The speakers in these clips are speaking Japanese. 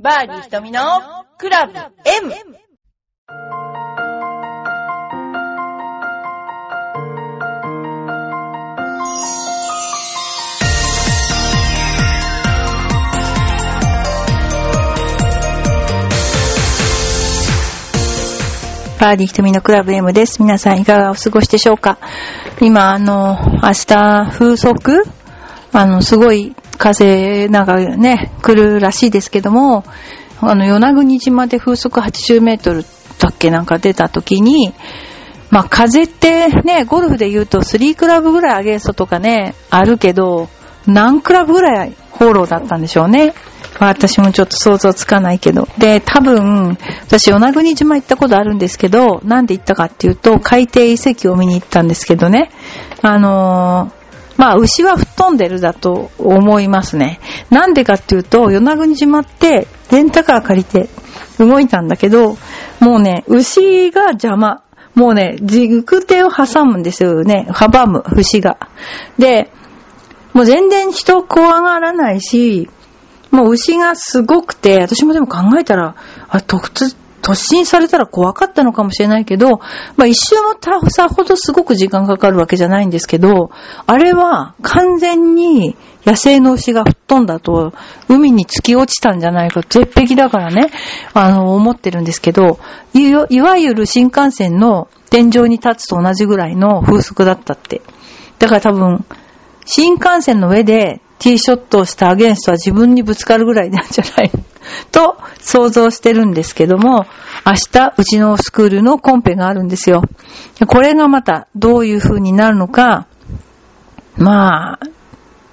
バーディー瞳のクラブ M! バーディー瞳のクラブ M です。皆さんいかがお過ごしでしょうか？今、あの、明日、風速あの、すごい風なんかね、来るらしいですけども、あの、与那国島で風速80メートルだっけなんか出た時に、まあ、風ってね、ゴルフで言うと3クラブぐらいアゲンストとかね、あるけど、何クラブぐらいフォローだったんでしょうね。私もちょっと想像つかないけど。で、多分、私、与那国島行ったことあるんですけど、なんで行ったかっていうと、海底遺跡を見に行ったんですけどね。あのーまあ、牛は吹っ飛んでるだと思いますね。なんでかっていうと、与那国島って、レンタカー借りて動いたんだけど、もうね、牛が邪魔。もうね、行く手を挟むんですよね。阻む、牛が。で、もう全然人怖がらないし、もう牛がすごくて、私もでも考えたら、あ、突、突進されたら怖かったのかもしれないけど、まあ一周もたさほどすごく時間かかるわけじゃないんですけど、あれは完全に野生の牛が吹っ飛んだと、海に突き落ちたんじゃないか、絶壁だからね、あの、思ってるんですけど、いわゆる新幹線の天井に立つと同じぐらいの風速だったって。だから多分、新幹線の上でティーショットをしたアゲンストは自分にぶつかるぐらいなんじゃないと想像してるんですけども、明日うちのスクールのコンペがあるんですよ。これがまたどういう風になるのか、まあ、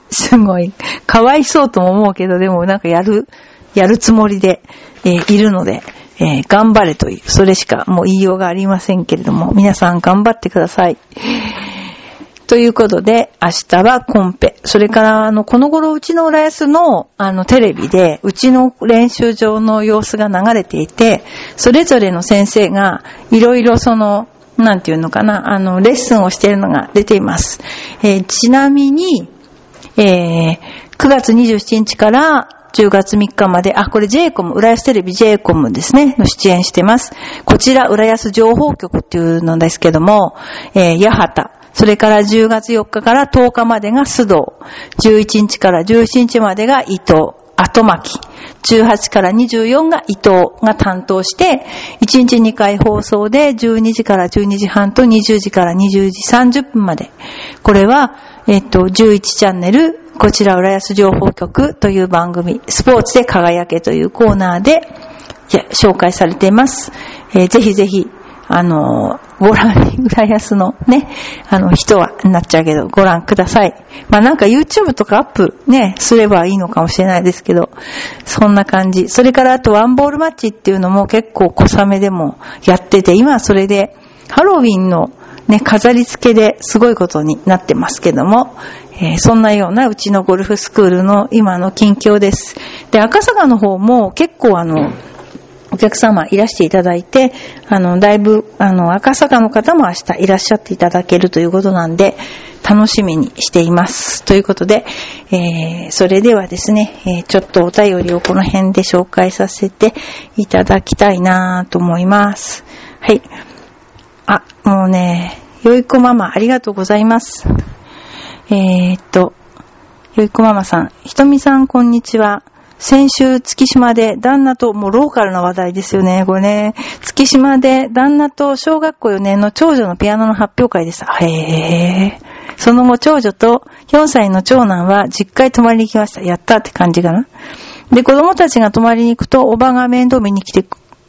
すごい、かわいそうとも思うけど、でもなんかやる、やるつもりで、えーいるので、えー頑張れという、それしかもう言いようがありませんけれども、皆さん頑張ってください。ということで、明日はコンペ。それから、あの、この頃、うちの浦安の、あの、テレビで、うちの練習場の様子が流れていて、それぞれの先生が、いろいろその、なんていうのかな、あの、レッスンをしているのが出ています。えーちなみに、えー9月27日から10月3日まで、あ、これ j コム浦安テレビ j コムですね、の出演してます。こちら、浦安情報局っていうのですけども、えー、八幡、それから10月4日から10日までが須藤、11日から17日までが伊藤、後巻、18から24が伊藤が担当して、1日2回放送で12時から12時半と20時から20時30分まで。これは、えっと、11チャンネル、こちら浦安情報局という番組、スポーツで輝けというコーナーで、紹介されています。えーぜひぜひ、あのご覧、浦安のね、あの、人は、なっちゃうけど、ご覧ください。まあなんか YouTube とかアップね、すればいいのかもしれないですけど、そんな感じ。それからあとワンボールマッチっていうのも結構小雨でもやってて、今それで、ハロウィンのね、飾り付けですごいことになってますけども、えーそんなようなうちのゴルフスクールの今の近況です。で、赤坂の方も結構あの、お客様いらしていただいて、あの、だいぶ、あの、赤坂の方も明日いらっしゃっていただけるということなんで、楽しみにしています。ということで、えー、それではですね、えーちょっとお便りをこの辺で紹介させていただきたいなと思います。はい。あ、もうね、よいこママ、ありがとうございます。えーっと、よいこママさん、ひとみさん、こんにちは。先週、月島で旦那と、もうローカルな話題ですよね、これね。月島で旦那と小学校4年の長女のピアノの発表会でした。へー。その後、長女と4歳の長男は実家へ泊まりに来ました。やったって感じかな。で、子供たちが泊まりに行くと、おばが面倒見に来て、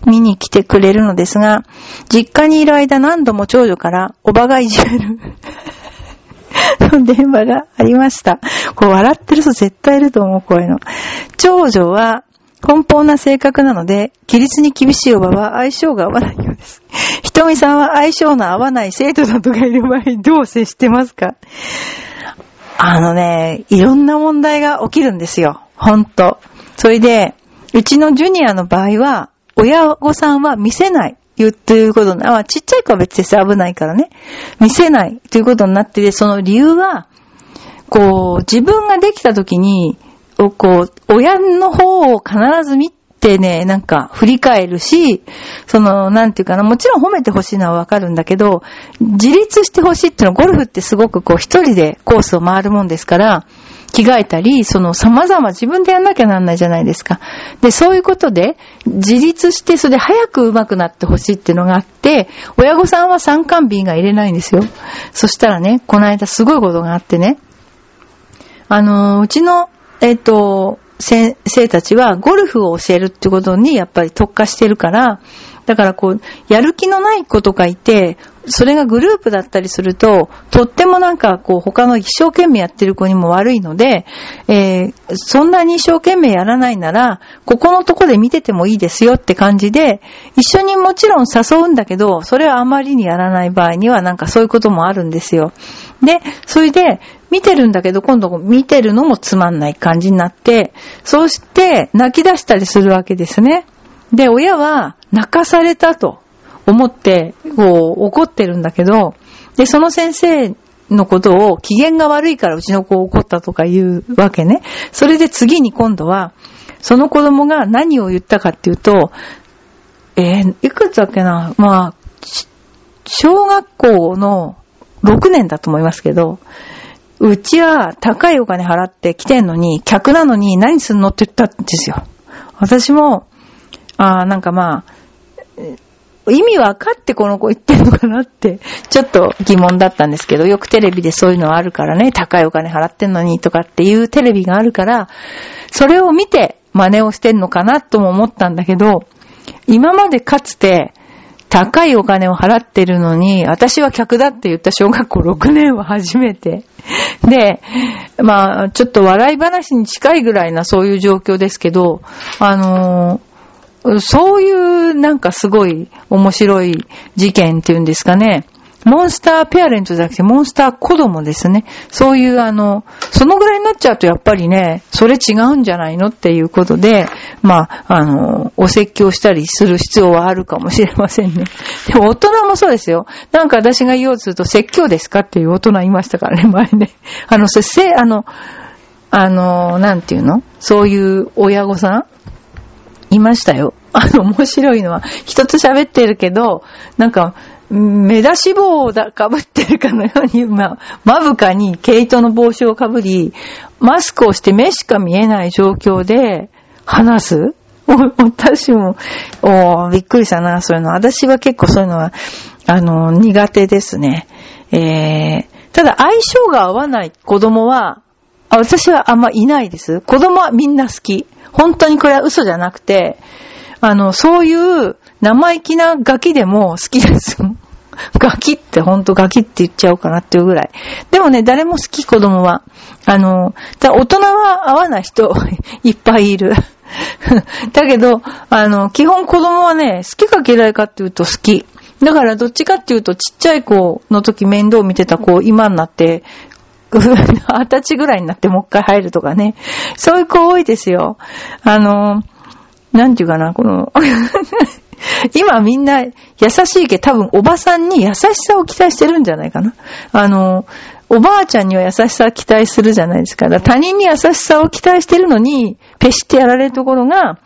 見に来てくれるのですが、実家にいる間何度も長女から、おばがいじめる。の電話がありました。こう笑ってる人絶対いると思う、こういうの。長女は奔放な性格なので、規律に厳しいおばは相性が合わないようです。ひとみさんは相性の合わない生徒などがいる場合どう接してますか？あのね、いろんな問題が起きるんですよ。ほんと。それで、うちのジュニアの場合は、親御さんは見せない。言っていうことに、あ、ちっちゃい子は別に危ないからね。見せないということになってて、その理由は、こう、自分ができた時に、こう、親の方を必ず見てね、なんか振り返るし、その、なんていうかな、もちろん褒めてほしいのはわかるんだけど、自立してほしいっていうのはゴルフってすごくこう一人でコースを回るもんですから、着替えたり、その様々自分でやんなきゃなんないじゃないですか。で、そういうことで、自立して、それで早く上手くなってほしいっていうのがあって、親御さんは参観日が入れないんですよ。そしたらね、この間すごいことがあってね、あの、うちの、えっ、と、先生たちはゴルフを教えるってことにやっぱり特化してるから、だからこう、やる気のない子とかいて、それがグループだったりすると、とってもなんかこう他の一生懸命やってる子にも悪いので、えー、そんなに一生懸命やらないなら、ここのとこで見ててもいいですよって感じで、一緒にもちろん誘うんだけど、それはあまりにやらない場合にはなんかそういうこともあるんですよ。で、それで、見てるんだけど、今度見てるのもつまんない感じになって、そうして泣き出したりするわけですね。で、親は泣かされたと思って、こう、怒ってるんだけど、で、その先生のことを機嫌が悪いからうちの子を怒ったとか言うわけね。それで次に今度は、その子供が何を言ったかっていうと、えー、いくつだっけな？まあ、小学校の6年だと思いますけど、うちは高いお金払って来てんのに、客なのに何すんのって言ったんですよ。私も、ああ、なんかまあ、意味わかってこの子言ってんのかなって、ちょっと疑問だったんですけど、よくテレビでそういうのあるからね、高いお金払ってんのにとかっていうテレビがあるから、それを見て真似をしてんのかなとも思ったんだけど、今までかつて、高いお金を払ってるのに、私は客だって言った小学校6年は初めて。で、まあ、ちょっと笑い話に近いぐらいなそういう状況ですけど、あの、そういうなんかすごい面白い事件っていうんですかね。モンスターペアレントじゃなくて、モンスター子供ですね。そういうあの、そのぐらいになっちゃうとやっぱりね、それ違うんじゃないのっていうことで、まあ、あの、お説教したりする必要はあるかもしれませんね。でも大人もそうですよ。なんか私が言おうとすると説教ですかっていう大人いましたからね、前ね。あの、そせ、あの、あの、なんていうの？そういう親御さんいましたよ。あの、面白いのは、一つ喋ってるけど、なんか、目出し帽をかぶってるかのように、ま、まぶかに毛糸の帽子をかぶり、マスクをして目しか見えない状況で話す？私も、おびっくりしたな、そういうの。私は結構そういうのは、あの、苦手ですね。えー、ただ相性が合わない子供は、私はあんまいないです。子供はみんな好き。本当にこれは嘘じゃなくて、あの、そういう生意気なガキでも好きです。ガキってほんとガキって言っちゃおうかなっていうぐらい。でもね、誰も好き、子供は。あの、大人は合わない人 いっぱいいる。だけど、あの、基本子供はね、好きか嫌いかっていうと好き。だからどっちかっていうとちっちゃい子の時面倒見てた子、今になって、二十歳ぐらいになってもう一回入るとかね。そういう子多いですよ。あの、なんていうかな、この 今みんな優しいけど多分おばさんに優しさを期待してるんじゃないかな。あの、おばあちゃんには優しさを期待するじゃないですか。他人に優しさを期待してるのに、ペシってやられるところが、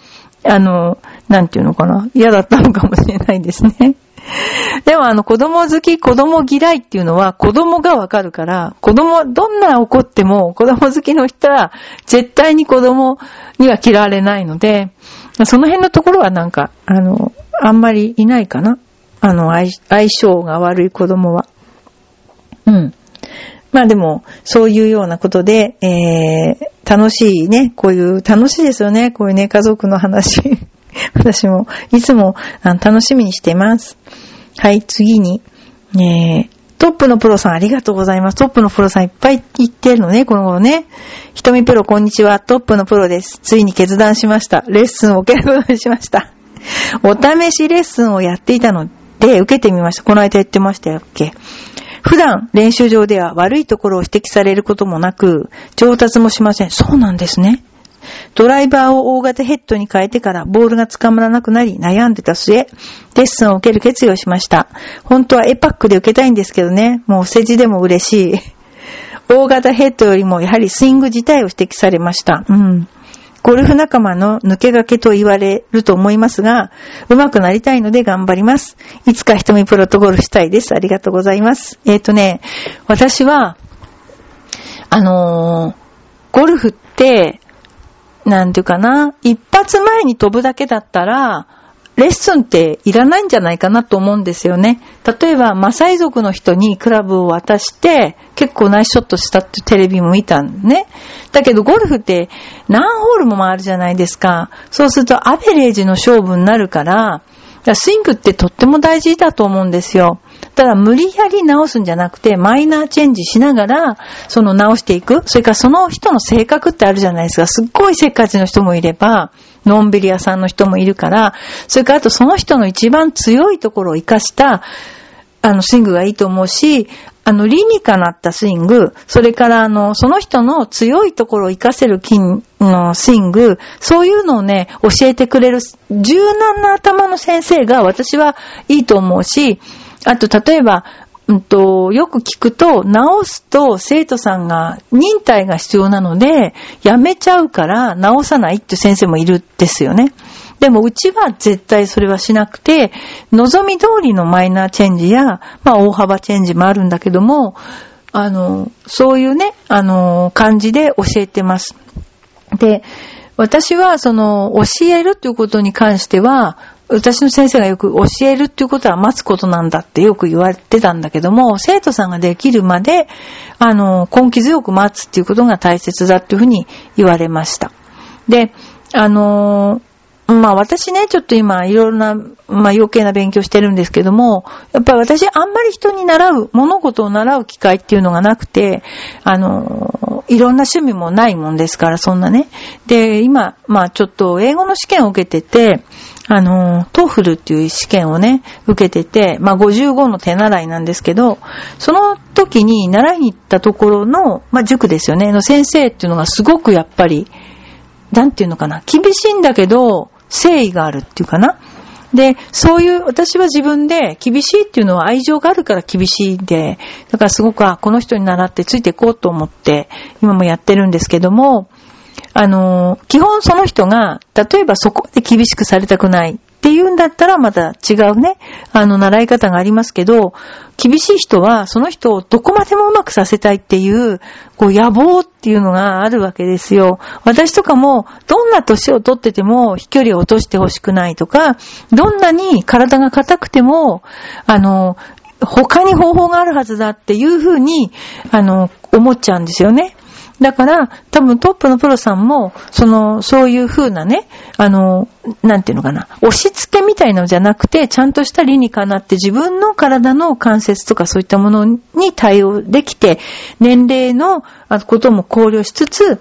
あの、なんていうのかな。嫌だったのかもしれないですね。でもあの子供好き、子供嫌いっていうのは子供がわかるから、子供、どんな怒っても子供好きの人は絶対に子供には嫌われないので、その辺のところはなんか、あの、あんまりいないかな。あの、相性が悪い子供は。うん。まあでも、そういうようなことで、えー、楽しいね、こういう、楽しいですよね、こういうね、家族の話。私も、いつも楽しみにしています。はい、次に、えー、トップのプロさんありがとうございます。トップのプロさんいっぱい言ってるのね、この頃ね。ひとみプロこんにちは。トップのプロです。ついに決断しました。レッスンを受けることにしました。お試しレッスンをやっていたので、受けてみました。この間言ってましたよっけ。普段練習場では悪いところを指摘されることもなく、上達もしません。そうなんですね。ドライバーを大型ヘッドに変えてからボールが捕まらなくなり悩んでた末、レッスンを受ける決意をしました。本当はエパックで受けたいんですけどね、もうセジでも嬉しい。大型ヘッドよりもやはりスイング自体を指摘されました。うん。ゴルフ仲間の抜け駆けと言われると思いますが、上手くなりたいので頑張ります。いつか瞳プロとゴルフしたいです。ありがとうございます。えっ、ー、とね、私は、あのー、ゴルフって、なんていうかな、一発前に飛ぶだけだったら、レッスンっていらないんじゃないかなと思うんですよね。例えば、マサイ族の人にクラブを渡して、結構ナイスショットしたってテレビも見たんね。だけどゴルフって何ホールも回るじゃないですか。そうするとアベレージの勝負になるから、スイングってとっても大事だと思うんですよ。ただ無理やり直すんじゃなくて、マイナーチェンジしながら、その直していく。それからその人の性格ってあるじゃないですか。すっごいせっかちの人もいれば、のんびり屋さんの人もいるから、それからあとその人の一番強いところを活かした、あの、スイングがいいと思うし、あの、理にかなったスイング、それからあの、その人の強いところを活かせる筋のスイング、そういうのをね、教えてくれる柔軟な頭の先生が私はいいと思うし、あと、例えば、うんと、よく聞くと、直すと生徒さんが忍耐が必要なので、やめちゃうから直さないって先生もいるんですよね。でもうちは絶対それはしなくて、望み通りのマイナーチェンジや、まあ大幅チェンジもあるんだけども、あの、そういうね、あの、感じで教えてます。で、私はその、教えるということに関しては、私の先生がよく教えるっていうことは待つことなんだってよく言われてたんだけども、生徒さんができるまで、あの、根気強く待つっていうことが大切だっていうふうに言われました。で、あの、まあ私ね、ちょっと今いろいろな、まあ余計な勉強してるんですけども、やっぱり私あんまり人に習う、物事を習う機会っていうのがなくて、あの、いろんな趣味もないもんですから、そんなね。で、今、まあちょっと英語の試験を受けてて、あの、 TOEFL っていう試験をね、受けてて、まあ55の手習いなんですけど、その時に習いに行ったところの、まあ塾ですよね、の先生っていうのがすごくやっぱり、なんていうのかな、厳しいんだけど、誠意があるっていうかな。で、そういう、私は自分で厳しいっていうのは愛情があるから厳しいんで、だからすごく、あ、この人に習ってついていこうと思って、今もやってるんですけども、あの、基本その人が、例えばそこで厳しくされたくない。っていうんだったらまた違うね、あの、習い方がありますけど、厳しい人はその人をどこまでもうまくさせたいっていう、こう野望っていうのがあるわけですよ。私とかも、どんな年をとってても飛距離を落としてほしくないとか、どんなに体が硬くても、あの、他に方法があるはずだっていうふうに、あの、思っちゃうんですよね。だから、多分トップのプロさんも、その、そういう風なね、あの、なんていうのかな、押し付けみたいなのじゃなくて、ちゃんとした理にかなって自分の体の関節とかそういったものに対応できて、年齢のことも考慮しつつ、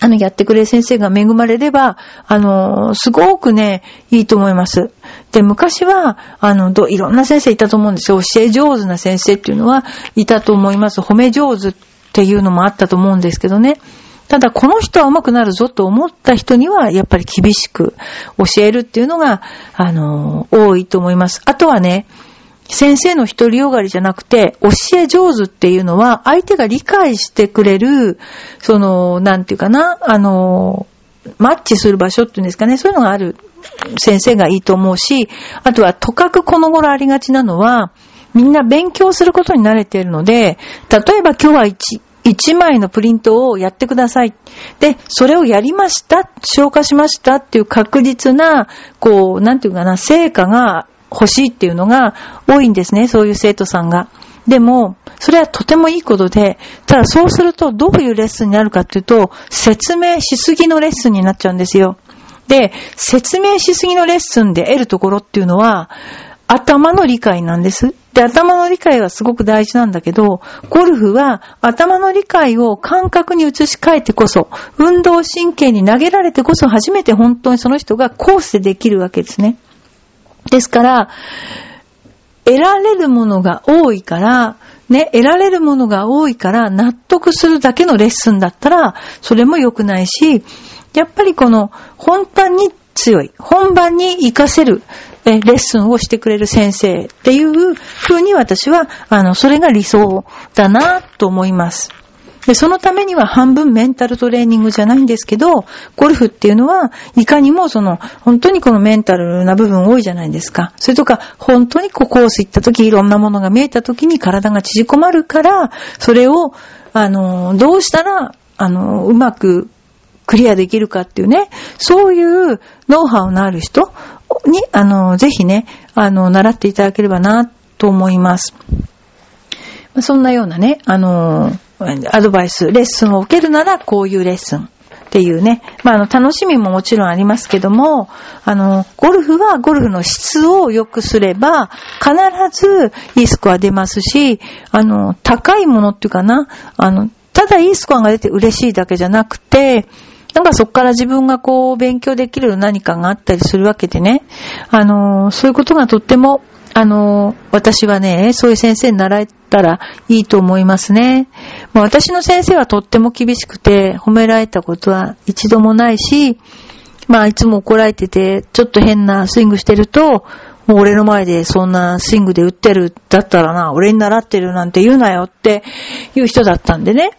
あの、やってくれる先生が恵まれれば、あの、すごくね、いいと思います。で、昔は、あの、ど、いろんな先生いたと思うんですよ。教え上手な先生っていうのはいたと思います。褒め上手っていうのもあったと思うんですけどね。ただ、この人は上手くなるぞと思った人には、やっぱり厳しく教えるっていうのが、あの、多いと思います。あとはね、先生の一人よがりじゃなくて、教え上手っていうのは、相手が理解してくれる、その、なんていうかな、あの、マッチする場所っていうんですかね、そういうのがある先生がいいと思うし、あとは、とかくこの頃ありがちなのは、みんな勉強することに慣れているので、例えば今日は一、一枚のプリントをやってください。で、それをやりました、消化しましたっていう確実な、こう、なんていうかな、成果が欲しいっていうのが多いんですね、そういう生徒さんが。でも、それはとてもいいことで、ただそうするとどういうレッスンになるかっていうと、説明しすぎのレッスンになっちゃうんですよ。で、説明しすぎのレッスンで得るところっていうのは、頭の理解なんです。で、頭の理解はすごく大事なんだけど、ゴルフは頭の理解を感覚に移し替えてこそ、運動神経に投げられてこそ初めて本当にその人がコースでできるわけですね。ですから、得られるものが多いから、ね、得られるものが多いから納得するだけのレッスンだったら、それも良くないし、やっぱりこの本番に強い、本番に活かせる、レッスンをしてくれる先生っていう風に私は、あの、それが理想だなと思います。で、そのためには半分メンタルトレーニングじゃないんですけど、ゴルフっていうのは、いかにもその、本当にこのメンタルな部分多いじゃないですか。それとか、本当にこうコース行った時、いろんなものが見えた時に体が縮こまるから、それを、あの、どうしたら、あの、うまくクリアできるかっていうね、そういうノウハウのある人に、あの、ぜひね、あの、習っていただければな、と思います。そんなようなね、あの、アドバイス、レッスンを受けるならこういうレッスンっていうね。まあ、あの、楽しみももちろんありますけども、あの、ゴルフはゴルフの質を良くすれば、必ずいいスコア出ますし、あの、高いものっていうかな、あの、ただいいスコアが出て嬉しいだけじゃなくて、なんかそこから自分がこう勉強できる何かがあったりするわけでね。あの、そういうことがとってもあの、私はね、そういう先生に習えたらいいと思いますね。まあ、私の先生はとっても厳しくて、褒められたことは一度もないし、まあ、いつも怒られてて、ちょっと変なスイングしてると、もう俺の前でそんなスイングで打ってるだったらな、俺に習ってるなんて言うなよっていう人だったんでね。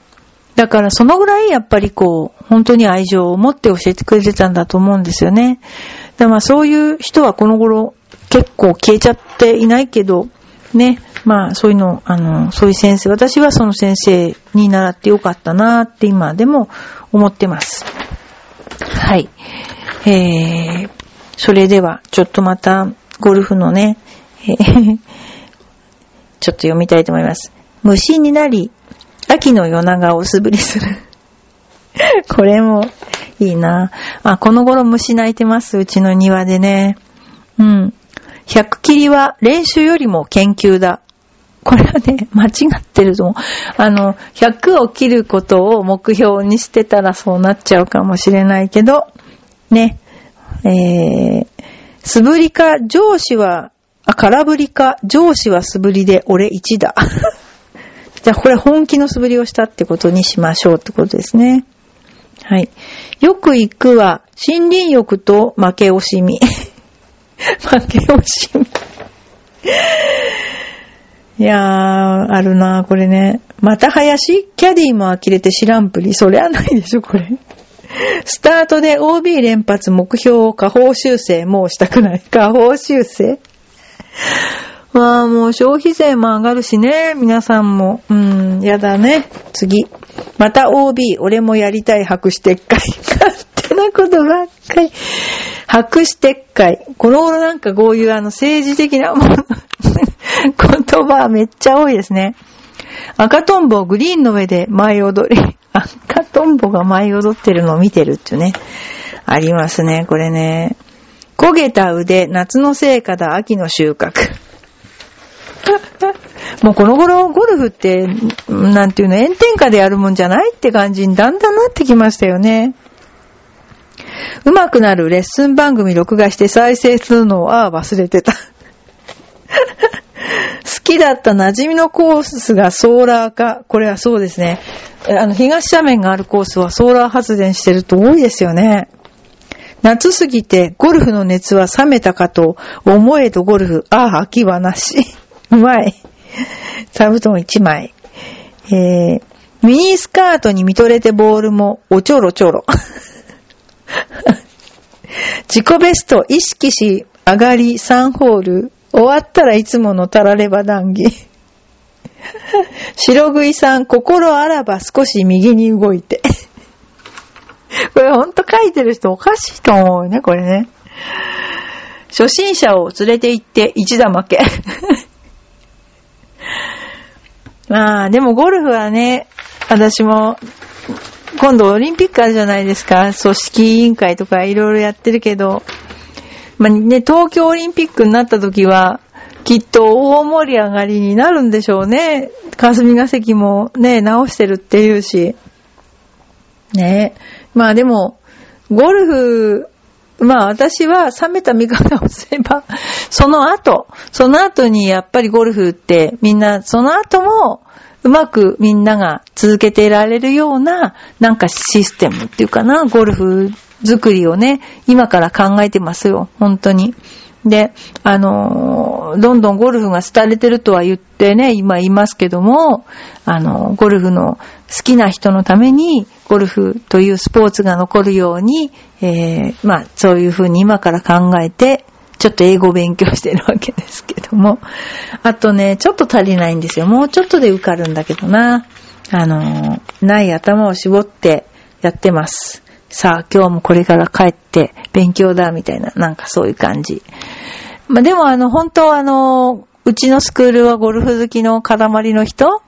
だからそのぐらいやっぱりこう、本当に愛情を持って教えてくれてたんだと思うんですよね。だまあそういう人はこの頃結構消えちゃっていないけど、ね、まあそういうの、あの、そういう先生、私はその先生に習ってよかったなって今でも思ってます。はい。えー、それでは、ちょっとまた、ゴルフのね、えー、ちょっと読みたいと思います。虫になり、秋の夜長を素振りする。これもいいな。あ、この頃虫鳴いてます、うちの庭でね。うん。100切りは練習よりも研究だ。これはね、間違ってると思う。あの、100を切ることを目標にしてたらそうなっちゃうかもしれないけど、ね、えー、素振りか、上司は、あ、空振りか、上司は素振りで俺1だ。じゃあこれ本気の素振りをしたってことにしましょうってことですね。はい。よく行くは、森林浴と負け惜しみ。負け惜しみ。いやー、あるなーこれね。また林？キャディも呆れて知らんぷり。そりゃないでしょ、これ。スタートで OB 連発目標を下方修正もうしたくない。下方修正まあもう消費税も上がるしね。皆さんも。うん、やだね。次。また OB、俺もやりたい白紙撤回。勝手なことばっかり。白紙撤回。この頃なんかこういうあの政治的なもの 言葉めっちゃ多いですね。赤トンボグリーンの上で舞い踊り。赤トンボが舞い踊ってるのを見てるってね。ありますね、これね。焦げた腕、夏の成果だ、秋の収穫。もうこの頃ゴルフって、なんていうの、炎天下でやるもんじゃないって感じにだんだんなってきましたよね。上手くなるレッスン番組録画して再生するのを、ああ、忘れてた。好きだった馴染みのコースがソーラー化。これはそうですね。あの、東斜面があるコースはソーラー発電してると多いですよね。夏すぎてゴルフの熱は冷めたかと思えとゴルフ。ああ、秋はなし。うまい。座布団1枚。えー、ミニスカートに見とれてボールもおちょろちょろ。自己ベスト意識し上がり3ホール。終わったらいつものたられば談義。白食いさん、心あらば少し右に動いて。これほんと書いてる人おかしいと思うね、これね。初心者を連れて行って一打負け。まあ、でもゴルフはね、私も今度オリンピックあるじゃないですか。組織委員会とかいろいろやってるけど、まあね、東京オリンピックになった時は、きっと大盛り上がりになるんでしょうね。霞が関もね、直してるっていうし。ねまあでも、ゴルフ、まあ私は冷めた見方をすれば、その後、その後にやっぱりゴルフってみんなその後もうまくみんなが続けていられるような、なんかシステムっていうかな、ゴルフ作りをね、今から考えてますよ、本当に。で、あの、どんどんゴルフが廃れてるとは言ってね、今言いますけども、あの、ゴルフの好きな人のために、ゴルフというスポーツが残るように、えー、まあ、そういうふうに今から考えて、ちょっと英語勉強してるわけですけども。あとね、ちょっと足りないんですよ。もうちょっとで受かるんだけどな。あの、ない頭を絞ってやってます。さあ、今日もこれから帰って勉強だ、みたいな、なんかそういう感じ。まあ、でもあの、本当あの、うちのスクールはゴルフ好きの塊の人、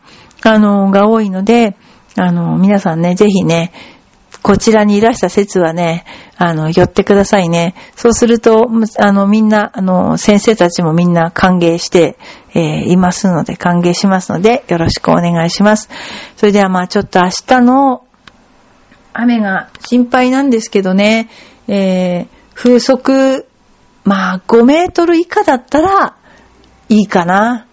あの、が多いので、あの、皆さんね、ぜひね、こちらにいらした説はね、あの、寄ってくださいね。そうすると、あの、みんな、あの、先生たちもみんな歓迎して、えー、いますので、歓迎しますので、よろしくお願いします。それではまあちょっと明日の雨が心配なんですけどね、えー、風速、まあ5メートル以下だったらいいかな。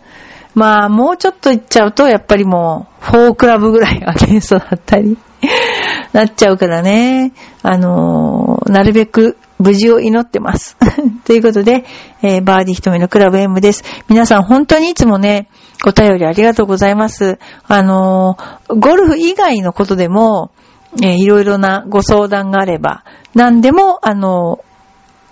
まあもうちょっと行っちゃうとやっぱりもう4クラブぐらいアゲンストだったり なっちゃうからね。あのー、なるべく無事を祈ってます。ということで、えー、バーディー瞳のクラブ M です。皆さん本当にいつもね、お便りありがとうございます。あのー、ゴルフ以外のことでも、えー、いろいろなご相談があれば、何でも、あの、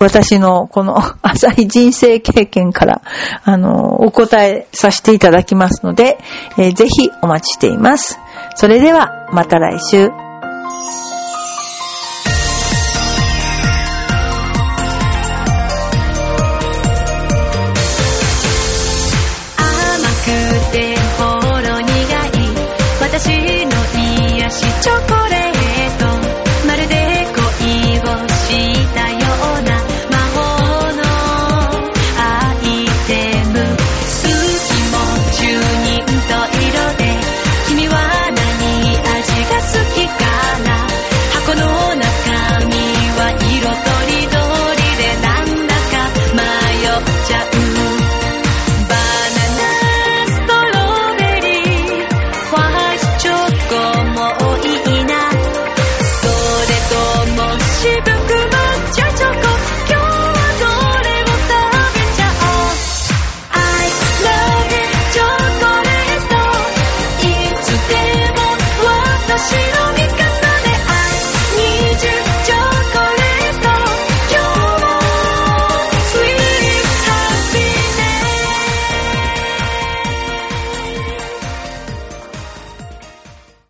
私のこの 浅い人生経験から、あの、お答えさせていただきますので、えー、ぜひお待ちしています。それでは、また来週。私の癒しチョコ